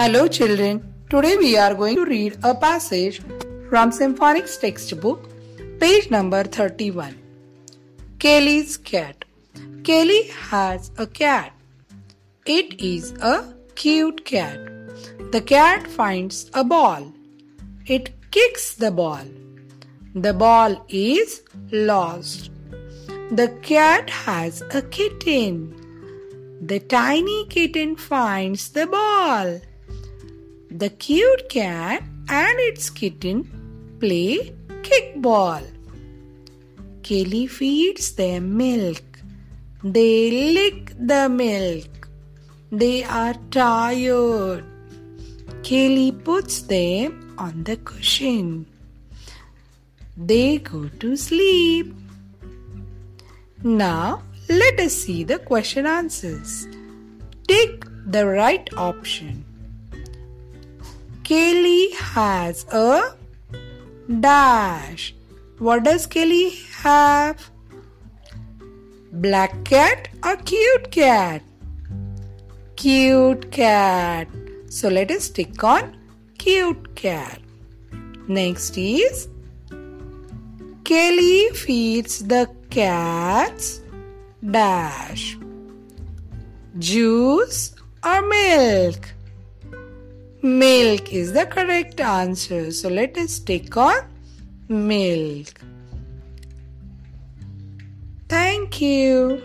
Hello children, today we are going to read a passage from Symphonics textbook, page number 31. Kelly's cat. Kelly has a cat. It is a cute cat. The cat finds a ball. It kicks the ball. The ball is lost. The cat has a kitten. The tiny kitten finds the ball. The cute cat and its kitten play kickball. Kelly feeds them milk. They lick the milk. They are tired. Kelly puts them on the cushion. They go to sleep. Now let us see the question answers. Take the right option. Kelly has a dash. What does Kelly have? Black cat or cute cat? Cute cat. So let us stick on cute cat. Next is Kelly feeds the cats dash juice or milk milk is the correct answer. So let us take on milk. Thank you